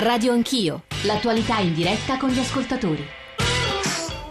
Radio Anch'io, l'attualità in diretta con gli ascoltatori.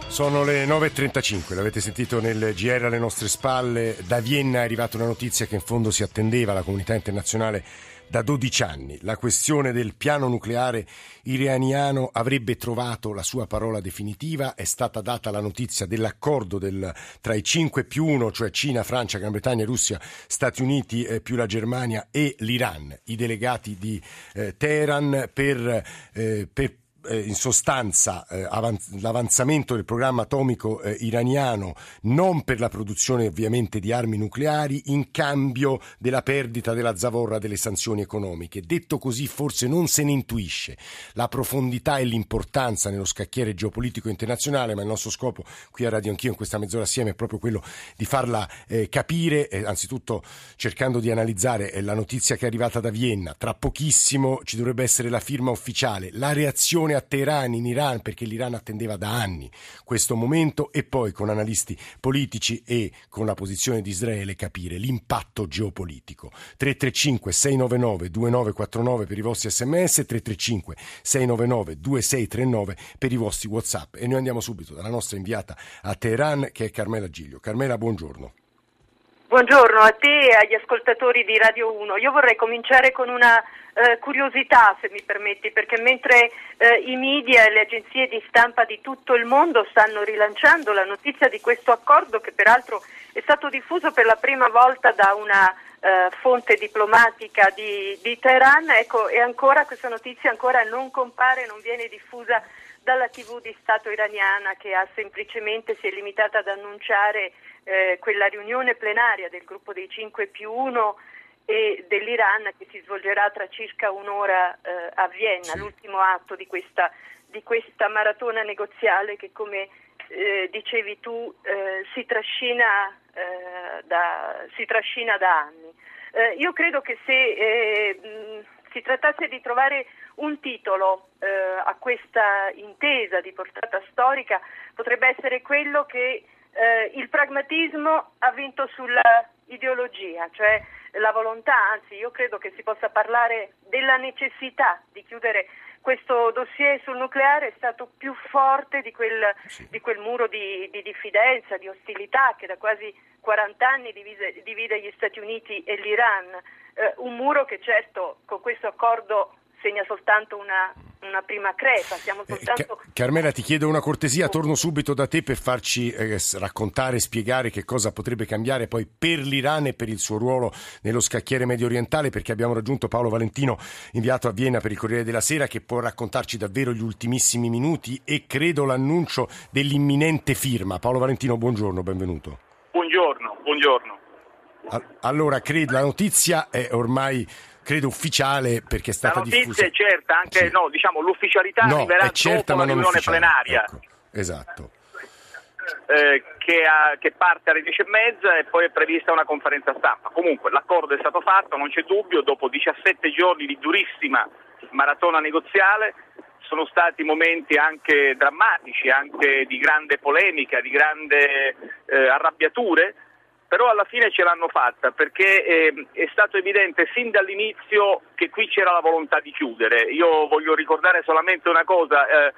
Sono le 9.35, l'avete sentito nel GR alle nostre spalle. Da Vienna è arrivata una notizia che in fondo si attendeva la comunità internazionale da 12 anni. La questione del piano nucleare iraniano avrebbe trovato la sua parola definitiva. È stata data la notizia dell'accordo del, tra i 5 più 1, cioè Cina, Francia, Gran Bretagna, Russia, Stati Uniti eh, più la Germania e l'Iran, i delegati di eh, Teheran per, eh, per eh, in sostanza eh, avanz- l'avanzamento del programma atomico eh, iraniano non per la produzione ovviamente di armi nucleari in cambio della perdita della zavorra delle sanzioni economiche. Detto così forse non se ne intuisce la profondità e l'importanza nello scacchiere geopolitico internazionale, ma il nostro scopo qui a Radio Anch'io in questa mezz'ora assieme è proprio quello di farla eh, capire, eh, anzitutto cercando di analizzare la notizia che è arrivata da Vienna. Tra pochissimo ci dovrebbe essere la firma ufficiale, la reazione a Teheran in Iran perché l'Iran attendeva da anni questo momento e poi con analisti politici e con la posizione di Israele capire l'impatto geopolitico. 335 699 2949 per i vostri sms, 335 699 2639 per i vostri whatsapp e noi andiamo subito dalla nostra inviata a Teheran che è Carmela Giglio. Carmela, buongiorno. Buongiorno a te e agli ascoltatori di Radio 1. Io vorrei cominciare con una eh, curiosità, se mi permetti, perché mentre eh, i media e le agenzie di stampa di tutto il mondo stanno rilanciando la notizia di questo accordo, che peraltro è stato diffuso per la prima volta da una eh, fonte diplomatica di, di Teheran, ecco, e ancora questa notizia ancora non compare, non viene diffusa dalla TV di Stato iraniana che ha semplicemente si è limitata ad annunciare eh, quella riunione plenaria del gruppo dei 5 più 1 e dell'Iran che si svolgerà tra circa un'ora eh, a Vienna, sì. l'ultimo atto di questa, di questa, maratona negoziale che come eh, dicevi tu eh, si trascina, eh, da, si, trascina da, anni. Eh, io credo che se mh, si trattasse di trovare un titolo a questa intesa di portata storica potrebbe essere quello che eh, il pragmatismo ha vinto sull'ideologia, cioè la volontà, anzi io credo che si possa parlare della necessità di chiudere questo dossier sul nucleare è stato più forte di quel, sì. di quel muro di, di, diffidenza, di ostilità che da quasi 40 anni divide, divide gli Stati Uniti e l'Iran. Eh, un muro che certo con questo accordo segna soltanto una, una prima crepa. Siamo eh, soltanto... Eh, Carmela, ti chiedo una cortesia, torno subito da te per farci eh, raccontare e spiegare che cosa potrebbe cambiare poi per l'Iran e per il suo ruolo nello scacchiere medio orientale, perché abbiamo raggiunto Paolo Valentino, inviato a Vienna per il Corriere della Sera, che può raccontarci davvero gli ultimissimi minuti e credo l'annuncio dell'imminente firma. Paolo Valentino, buongiorno, benvenuto. Buongiorno, buongiorno. Allora, credo, la notizia è ormai credo ufficiale perché è stata diffusa. La notizia diffusa. è certa, anche sì. no, diciamo, l'ufficialità no, arriverà certa, dopo la riunione plenaria. Ecco, esatto. Eh, che, ha, che, parte alle 10 e mezza e poi è prevista una conferenza stampa. Comunque l'accordo è stato fatto, non c'è dubbio, dopo 17 giorni di durissima maratona negoziale sono stati momenti anche drammatici, anche di grande polemica, di grande eh, arrabbiature, però alla fine ce l'hanno fatta perché eh, è stato evidente sin dall'inizio che qui c'era la volontà di chiudere. Io voglio ricordare solamente una cosa, eh,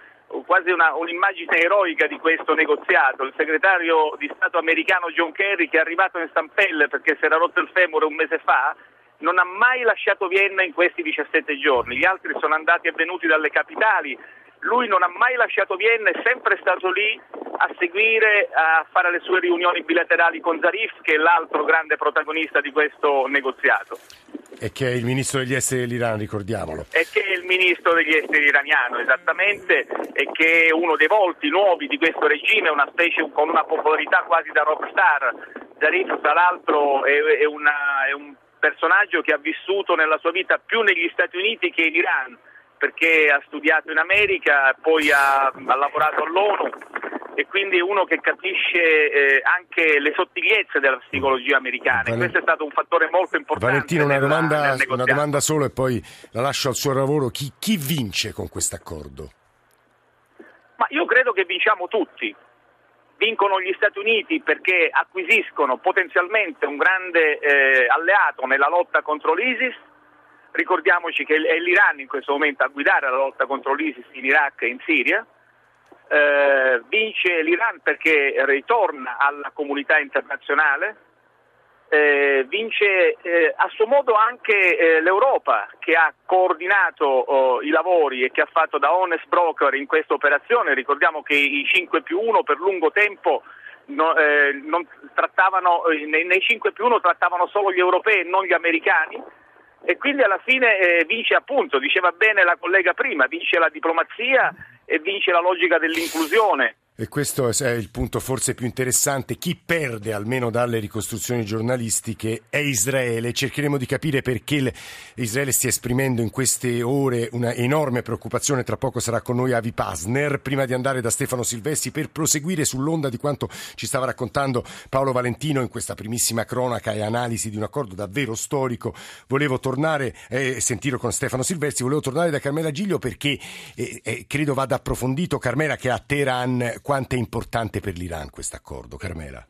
quasi una, un'immagine eroica di questo negoziato. Il segretario di Stato americano John Kerry, che è arrivato in stampelle perché si era rotto il femore un mese fa, non ha mai lasciato Vienna in questi 17 giorni. Gli altri sono andati e venuti dalle capitali. Lui non ha mai lasciato Vienna, è sempre stato lì a seguire, a fare le sue riunioni bilaterali con Zarif, che è l'altro grande protagonista di questo negoziato. E che è il ministro degli esteri dell'Iran, ricordiamolo. E che è il ministro degli esteri iraniano, esattamente, e che è uno dei volti nuovi di questo regime, una specie con una popolarità quasi da rockstar. Zarif, tra l'altro, è, è, una, è un personaggio che ha vissuto nella sua vita più negli Stati Uniti che in Iran perché ha studiato in America, poi ha, ha lavorato all'ONU e quindi è uno che capisce eh, anche le sottigliezze della psicologia americana. Valent- Questo è stato un fattore molto importante. Valentino, una, domanda, una domanda solo e poi la lascio al suo lavoro. Chi, chi vince con questo accordo? Ma io credo che vinciamo tutti. Vincono gli Stati Uniti perché acquisiscono potenzialmente un grande eh, alleato nella lotta contro l'ISIS, ricordiamoci che è l'Iran in questo momento a guidare la lotta contro l'ISIS in Iraq e in Siria, eh, vince l'Iran perché ritorna alla comunità internazionale, eh, vince eh, a suo modo anche eh, l'Europa che ha coordinato oh, i lavori e che ha fatto da honest broker in questa operazione. Ricordiamo che i 5 più 1 per lungo tempo no, eh, eh, nei, nei 5 più 1 trattavano solo gli europei e non gli americani e quindi alla fine eh, vince appunto, diceva bene la collega prima, vince la diplomazia e vince la logica dell'inclusione. E questo è il punto forse più interessante. Chi perde, almeno dalle ricostruzioni giornalistiche, è Israele. Cercheremo di capire perché Israele stia esprimendo in queste ore una enorme preoccupazione. Tra poco sarà con noi Avi Pasner. Prima di andare da Stefano Silvestri per proseguire sull'onda di quanto ci stava raccontando Paolo Valentino in questa primissima cronaca e analisi di un accordo davvero storico, volevo tornare e eh, sentirlo con Stefano Silvestri. Volevo tornare da Carmela Giglio perché eh, eh, credo vada approfondito. Carmela, che a Teheran quanto è importante per l'Iran questo accordo, Carmela?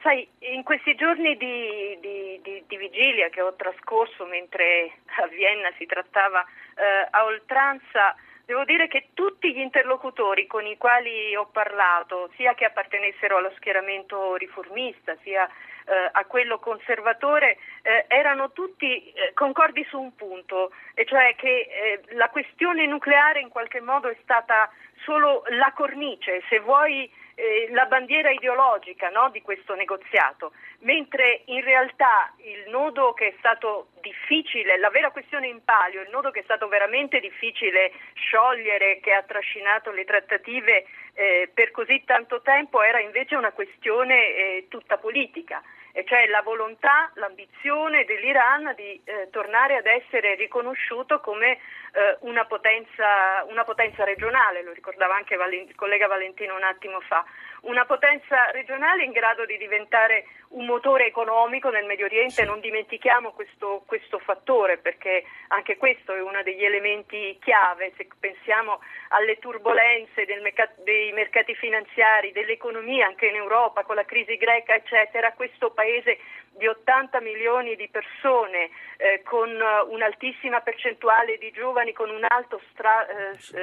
Sai, in questi giorni di, di, di, di, vigilia che ho trascorso mentre a Vienna si trattava eh, a oltranza, devo dire che tutti gli interlocutori con i quali ho parlato, sia che appartenessero allo schieramento riformista, sia eh, a quello conservatore, eh, erano tutti eh, concordi su un punto, e cioè che eh, la questione nucleare in qualche modo è stata solo la cornice, se vuoi eh, la bandiera ideologica no, di questo negoziato, mentre in realtà il nodo che è stato difficile, la vera questione in palio, il nodo che è stato veramente difficile sciogliere, che ha trascinato le trattative eh, per così tanto tempo, era invece una questione eh, tutta politica e cioè la volontà, l'ambizione dell'Iran di eh, tornare ad essere riconosciuto come eh, una, potenza, una, potenza, regionale, lo ricordava anche il collega Valentino un attimo fa, una potenza regionale in grado di diventare un motore economico nel Medio Oriente, non dimentichiamo questo, questo fattore perché anche questo è uno degli elementi chiave, se pensiamo alle turbulenze mercato, dei mercati finanziari, dell'economia anche in Europa con la crisi greca eccetera, questo paese di 80 milioni di persone eh, con un'altissima percentuale di giovani con un alto stra, eh, sì.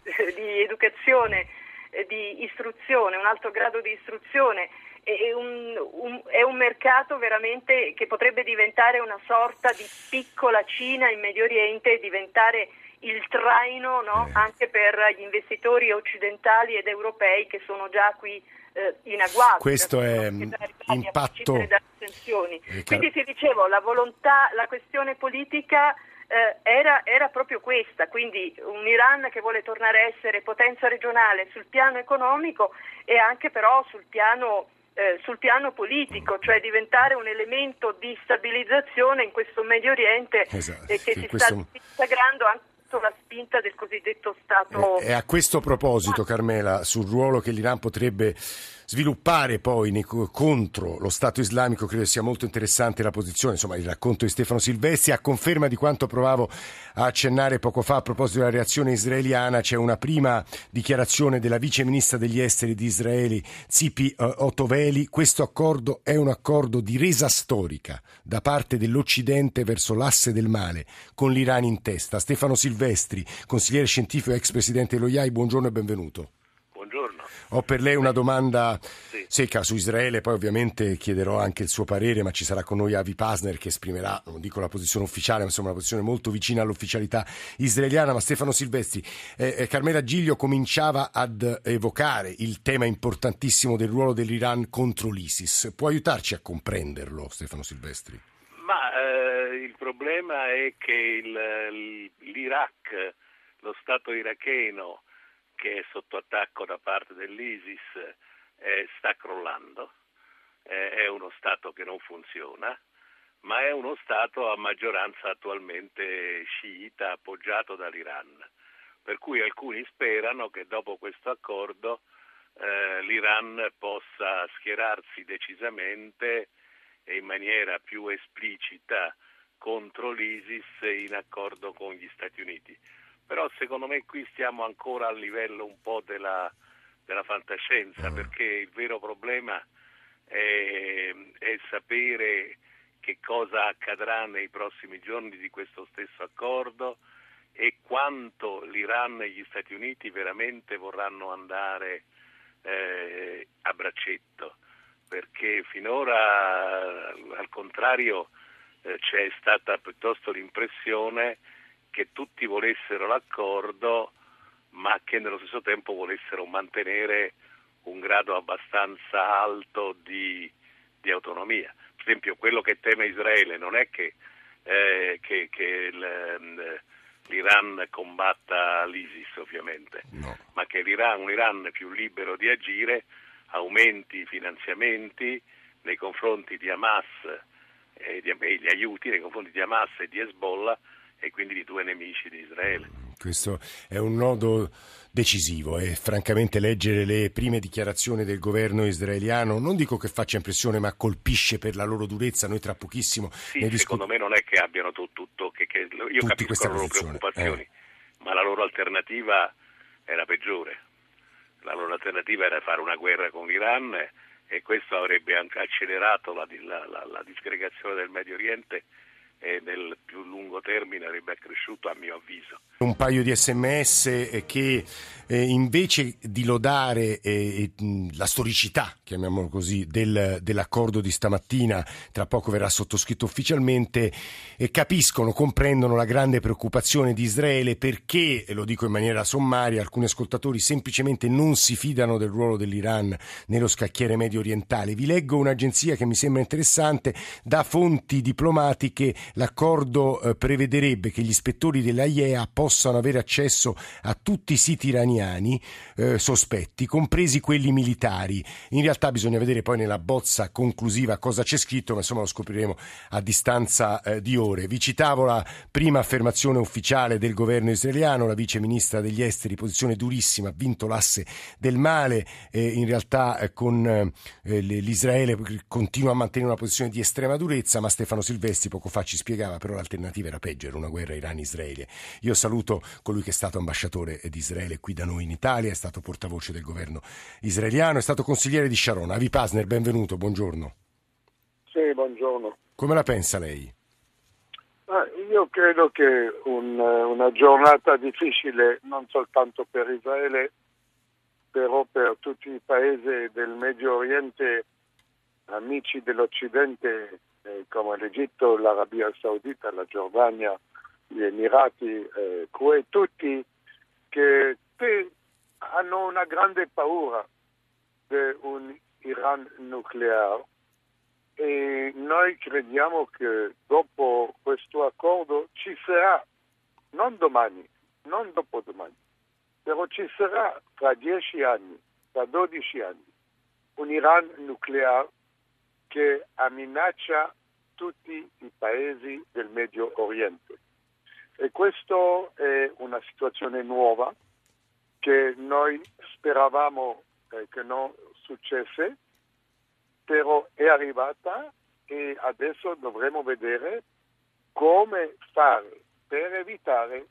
di educazione eh, di istruzione, un alto grado di istruzione, è un, un, è un, mercato veramente che potrebbe diventare una sorta di piccola Cina in Medio Oriente e diventare il traino no? eh. anche per gli investitori occidentali ed europei che sono già qui eh, in agguato. Questo è impatto. Eh, Quindi ti dicevo, la volontà, la questione politica eh, era, era, proprio questa, quindi un Iran che vuole tornare a essere potenza regionale sul piano economico e anche però sul piano, eh, sul piano politico, cioè diventare un elemento di stabilizzazione in questo Medio Oriente esatto, che si questo... sta disagrando anche la spinta del cosiddetto Stato. E a questo proposito, Carmela, sul ruolo che l'Iran potrebbe sviluppare poi nei, contro lo Stato islamico, credo sia molto interessante la posizione, insomma il racconto di Stefano Silvestri, a conferma di quanto provavo a accennare poco fa a proposito della reazione israeliana, c'è una prima dichiarazione della vice ministra degli esteri di Israele, Zipi uh, Otoveli, questo accordo è un accordo di resa storica da parte dell'Occidente verso l'asse del male, con l'Iran in testa. Stefano Silvestri, consigliere scientifico e ex presidente dello IAI, buongiorno e benvenuto. Ho per lei una domanda sì. secca su Israele, poi ovviamente chiederò anche il suo parere, ma ci sarà con noi Avi Pasner che esprimerà, non dico la posizione ufficiale, ma insomma una posizione molto vicina all'ufficialità israeliana. Ma Stefano Silvestri, eh, eh, Carmela Giglio cominciava ad evocare il tema importantissimo del ruolo dell'Iran contro l'ISIS. Può aiutarci a comprenderlo, Stefano Silvestri? Ma eh, il problema è che il, l'Iraq, lo Stato iracheno, che è sotto attacco da parte dell'ISIS eh, sta crollando, eh, è uno Stato che non funziona, ma è uno Stato a maggioranza attualmente sciita appoggiato dall'Iran. Per cui alcuni sperano che dopo questo accordo eh, l'Iran possa schierarsi decisamente e in maniera più esplicita contro l'ISIS in accordo con gli Stati Uniti però secondo me qui stiamo ancora a livello un po' della, della fantascienza, mm. perché il vero problema è, è sapere che cosa accadrà nei prossimi giorni di questo stesso accordo e quanto l'Iran e gli Stati Uniti veramente vorranno andare eh, a braccetto, perché finora al contrario eh, c'è stata piuttosto l'impressione che tutti volessero l'accordo ma che nello stesso tempo volessero mantenere un grado abbastanza alto di, di autonomia. Per esempio quello che teme Israele non è che, eh, che, che il, l'Iran combatta l'ISIS ovviamente, no. ma che l'Iran, un Iran più libero di agire aumenti i finanziamenti nei confronti di Hamas e gli aiuti nei confronti di Hamas e di Hezbollah e quindi di due nemici di Israele. Questo è un nodo decisivo e francamente leggere le prime dichiarazioni del governo israeliano non dico che faccia impressione ma colpisce per la loro durezza noi tra pochissimo sì, secondo discut- me non è che abbiano tutto, tutto che, che, io Tutti capisco le loro preoccupazioni eh. ma la loro alternativa era peggiore la loro alternativa era fare una guerra con l'Iran e questo avrebbe anche accelerato la, la, la, la disgregazione del Medio Oriente e nel più lungo termine avrebbe accresciuto a mio avviso. Un paio di sms eh, che eh, invece di lodare eh, la storicità, chiamiamolo così, del, dell'accordo di stamattina, tra poco verrà sottoscritto ufficialmente, eh, capiscono, comprendono la grande preoccupazione di Israele perché, e lo dico in maniera sommaria, alcuni ascoltatori semplicemente non si fidano del ruolo dell'Iran nello scacchiere medio orientale. Vi leggo un'agenzia che mi sembra interessante, da fonti diplomatiche l'accordo eh, prevederebbe che gli ispettori dell'AIEA possano avere accesso a tutti i siti iraniani eh, sospetti, compresi quelli militari. In realtà bisogna vedere poi nella bozza conclusiva cosa c'è scritto, ma insomma lo scopriremo a distanza eh, di ore. Vi citavo la prima affermazione ufficiale del governo israeliano, la vice ministra degli esteri, posizione durissima, ha vinto l'asse del male, in realtà eh, con eh, l'Israele continua a mantenere una posizione di estrema durezza, ma Stefano Silvestri poco fa ci spiegava, però l'alternativa era peggio, era una guerra Iran-Israele. Io saluto colui che è stato ambasciatore di Israele qui da noi in Italia, è stato portavoce del governo israeliano, è stato consigliere di Sharon. Avi Pasner, benvenuto, buongiorno. Sì, buongiorno. Come la pensa lei? Ah, io credo che un, una giornata difficile non soltanto per Israele, però per tutti i paesi del Medio Oriente, amici dell'Occidente eh, come l'Egitto, l'Arabia Saudita, la Giordania, gli Emirati, eh, Kuwait, tutti che, che hanno una grande paura di un Iran nucleare. E noi crediamo che dopo questo accordo ci sarà, non domani, non dopodomani, però ci sarà tra dieci anni, tra dodici anni, un Iran nucleare che minaccia tutti i paesi del Medio Oriente. E questa è una situazione nuova che noi speravamo eh, che non successe, però è arrivata e adesso dovremo vedere come fare per evitare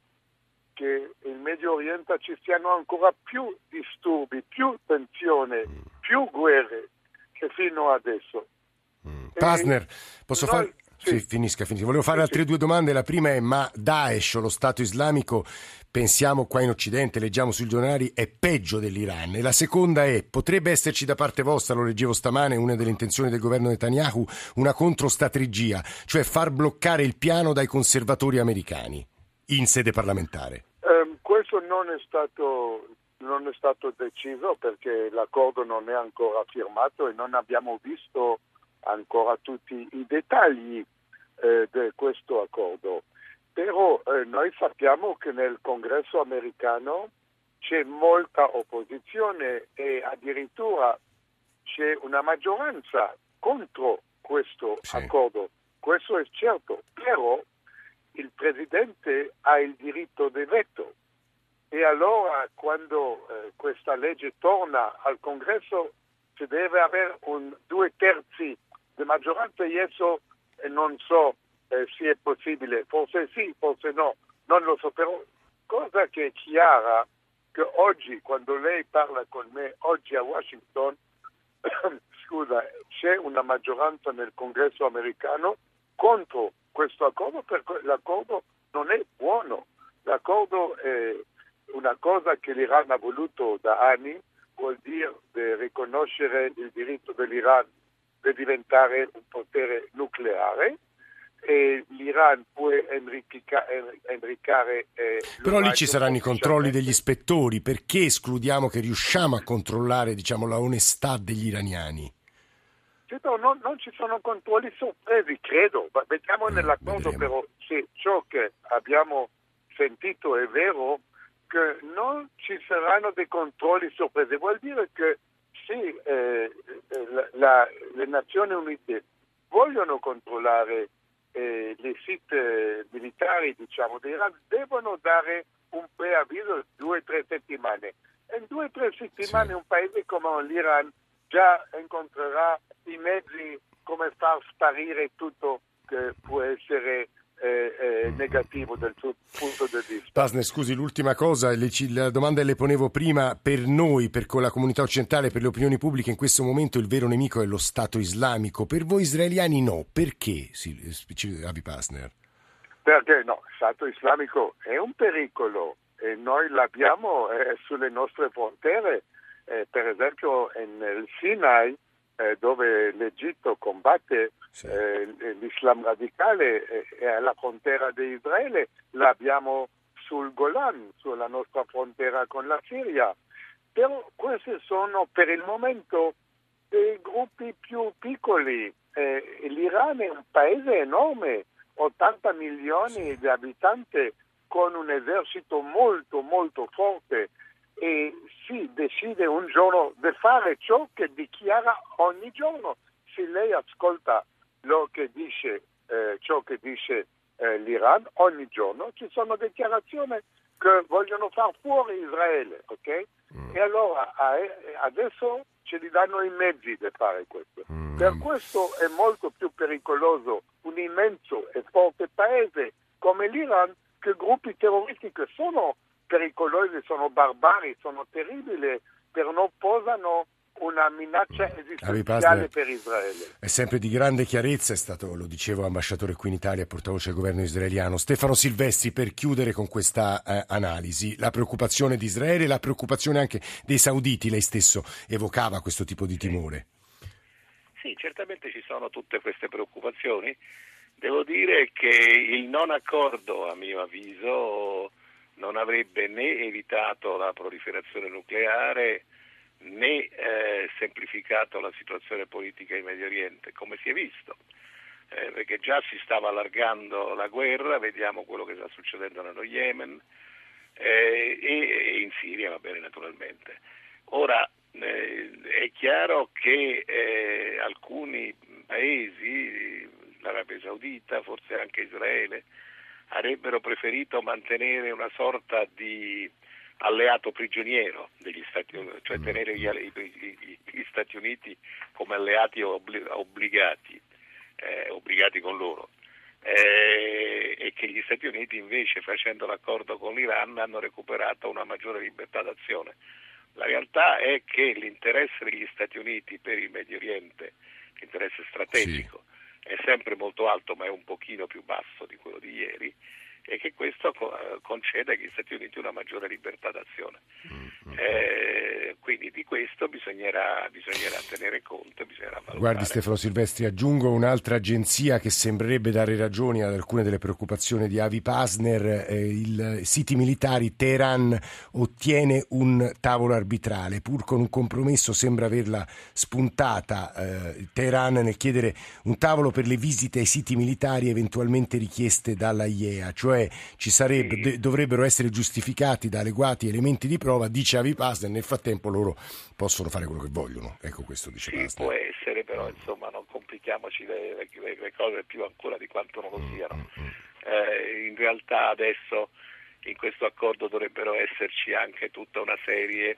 che il Medio Oriente ci siano ancora più disturbi, più tensione, più guerre che fino adesso. Pasner, posso fare... Sì. sì, finisca, finisca. Volevo fare altre due domande. La prima è: ma Daesh o lo Stato islamico, pensiamo qua in Occidente, leggiamo sui giornali, è peggio dell'Iran? E la seconda è: potrebbe esserci da parte vostra, lo leggevo stamane, una delle intenzioni del governo Netanyahu, una controstrategia, cioè far bloccare il piano dai conservatori americani in sede parlamentare? Um, questo non è stato non è stato deciso perché l'accordo non è ancora firmato e non abbiamo visto ancora tutti i dettagli eh, di questo accordo. Però eh, noi sappiamo che nel congresso americano c'è molta opposizione e addirittura c'è una maggioranza contro questo sì. accordo. Questo è certo, però il Presidente ha il diritto di veto e allora quando eh, questa legge torna al Congresso si deve avere un due terzi di maggioranza adesso eh, non so eh, se è possibile, forse sì, forse no, non lo so, però cosa che è chiara che oggi quando lei parla con me, oggi a Washington, scusa, c'è una maggioranza nel congresso americano contro questo accordo perché l'accordo non è buono. L'accordo è una cosa che l'Iran ha voluto da anni, vuol dire riconoscere il diritto dell'Iran di diventare un potere nucleare e l'Iran può enricare. Eh, Però lì ci saranno i controlli degli ispettori, perché escludiamo che riusciamo a controllare diciamo, la onestà degli iraniani? No, non, non, ci sono controlli sorpresi, credo. Vediamo mm, nell'accordo però se ciò che abbiamo sentito è vero, che non ci saranno dei controlli sorpresi. Vuol dire che sì, eh, la, la, le Nazioni Unite vogliono controllare eh, le site militari diciamo, dell'Iran, devono dare un preavviso di due o tre settimane. in due o tre settimane sì. un paese come l'Iran già incontrerà i mezzi come far sparire tutto che può essere eh, eh, negativo dal suo punto di vista. Pasne, scusi, l'ultima cosa, le, la domanda le ponevo prima, per noi, per la comunità occidentale, per le opinioni pubbliche, in questo momento il vero nemico è lo Stato islamico, per voi israeliani no, perché, Avi Pasner? Perché no, lo Stato islamico è un pericolo e noi l'abbiamo eh, sulle nostre frontiere, eh, per esempio nel Sinai, eh, dove l'Egitto combatte sì. eh, l'Islam radicale è alla frontiera di Israele, l'abbiamo sul Golan, sulla nostra frontiera con la Siria. Però questi sono per il momento dei gruppi più piccoli. Eh, L'Iran è un paese enorme, 80 milioni di abitanti con un esercito molto molto forte e si decide un giorno di fare ciò che dichiara ogni giorno. Se lei ascolta lo che dice, eh, ciò che dice eh, l'Iran ogni giorno, ci sono dichiarazioni che vogliono far fuori Israele, ok? Mm. E allora adesso ce li danno i mezzi di fare questo. Mm. Per questo è molto più pericoloso un immenso e forte paese come l'Iran che gruppi terroristici che sono pericolosi, sono barbari, sono terribili, però non posano una minaccia esistenziale per Israele. È sempre di grande chiarezza, è stato, lo dicevo, ambasciatore qui in Italia, portavoce del governo israeliano. Stefano Silvestri, per chiudere con questa eh, analisi, la preoccupazione di Israele, la preoccupazione anche dei sauditi, lei stesso evocava questo tipo di timore. Sì, certamente ci sono tutte queste preoccupazioni. Devo dire che il non accordo, a mio avviso, non avrebbe né evitato la proliferazione nucleare né eh, semplificato la situazione politica in Medio Oriente, come si è visto, eh, perché già si stava allargando la guerra, vediamo quello che sta succedendo nello Yemen eh, e, e, in Siria, va bene naturalmente. Ora eh, è chiaro che eh, alcuni paesi, l'Arabia Saudita, forse anche Israele, avrebbero preferito mantenere una sorta di alleato prigioniero degli Stati Uniti, cioè mm. tenere gli, gli, gli Stati Uniti come alleati obbligati, eh, obbligati con loro. Eh, e che gli Stati Uniti invece facendo l'accordo con l'Iran hanno recuperato una maggiore libertà d'azione. La realtà è che l'interesse degli Stati Uniti per il Medio Oriente, l'interesse strategico, sì è sempre molto alto ma è un pochino più basso di quello di ieri e che questo concede agli Stati Uniti una maggiore libertà d'azione. Mm-hmm. Eh, quindi di questo bisognerà, bisognerà, tenere conto, bisognerà valutare. Guardi Stefano Silvestri, aggiungo un'altra agenzia che sembrerebbe dare ragioni ad alcune delle preoccupazioni di Avi Pasner, eh, il siti militari Teheran ottiene un tavolo arbitrale, pur con un compromesso sembra averla spuntata eh, Teheran nel chiedere un tavolo per le visite ai siti militari eventualmente richieste dalla IEA, cioè cioè ci sarebbe, sì. de, dovrebbero essere giustificati da adeguati elementi di prova, dice Avi Pasner, nel frattempo loro possono fare quello che vogliono. Ecco questo dice sì, Pasner. Può essere, però insomma non complichiamoci le, le, le, cose più ancora di quanto non lo mm, siano. Mm, mm. Eh, in realtà adesso in questo accordo dovrebbero esserci anche tutta una serie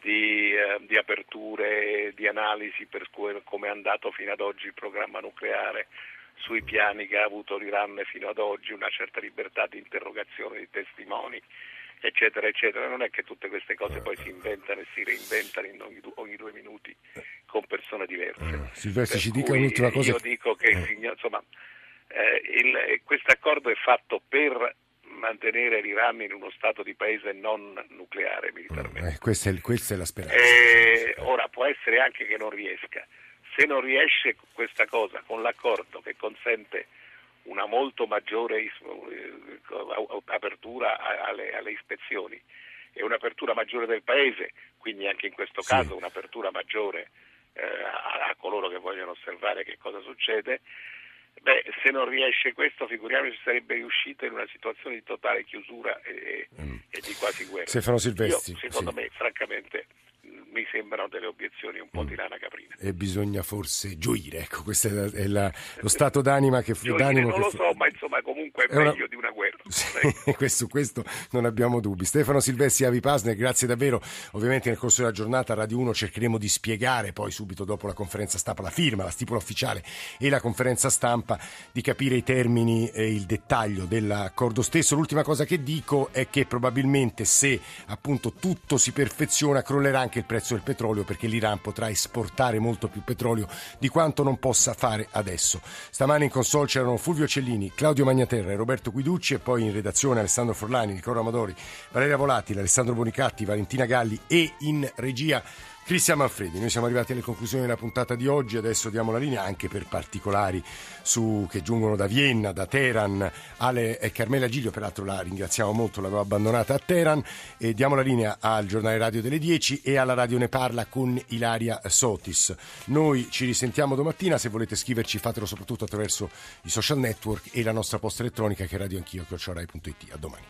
di, eh, di aperture, di analisi per come è andato fino ad oggi il programma nucleare sui piani che ha avuto l'Iran fino ad oggi, una certa libertà di interrogazione di testimoni, eccetera, eccetera. Non è che tutte queste cose poi si inventano e si reinventano ogni, ogni, due minuti con persone diverse. Uh, Silvestri ci dica un'ultima cosa. Io dico che uh. insomma, Eh, questo accordo è fatto per mantenere l'Iran in uno stato di paese non nucleare militarmente. Eh, questa, è, questa, è, la speranza. Eh, ora può essere anche che non riesca. Se non riesce questa cosa con l'accordo che consente una molto maggiore eh, apertura alle, alle ispezioni e un'apertura maggiore del paese, quindi anche in questo sì. caso un'apertura maggiore eh, a, a, coloro che vogliono osservare che cosa succede, Beh, se non riesce questo, figuriamoci sarebbe riuscito in una situazione di totale chiusura e, mm. e di quasi guerra. Stefano Silvestri. Io, secondo sì. me, francamente, mi sembrano delle obiezioni un po' di lana caprina. E bisogna forse gioire, ecco, questo è, la, è la, lo stato d'anima che... Gioire, d'animo non che lo so, ma insomma comunque è, è meglio una... di una guerra. Sì, questo, questo, non abbiamo dubbi. Stefano Silvestri, Avi Pasner, grazie davvero. Ovviamente nel corso della giornata a Radio 1 cercheremo di spiegare, poi subito dopo la conferenza stampa, la firma, la stipula ufficiale e la conferenza stampa, di capire i termini e il dettaglio dell'accordo stesso. L'ultima cosa che dico è che probabilmente se appunto tutto si perfeziona crollerà anche il prezzo del petrolio perché l'Iran potrà esportare molto più petrolio di quanto non possa fare adesso. Stamane in console c'erano Fulvio Cellini, Claudio Magnaterra e Roberto Guiducci e poi in redazione Alessandro Forlani, Nicola Amadori, Valeria Volatile, Alessandro Bonicatti, Valentina Galli e in regia Cristian Manfredi, noi siamo arrivati alle conclusioni della puntata di oggi, adesso diamo la linea anche per particolari su, che giungono da Vienna, da Teheran, Ale e Carmela Giglio, peraltro la ringraziamo molto, l'avevo abbandonata a Teheran, e diamo la linea al giornale radio delle 10 e alla radio Ne Parla con Ilaria Sotis. Noi ci risentiamo domattina, se volete scriverci fatelo soprattutto attraverso i social network e la nostra posta elettronica che è radioanchio.it. A domani.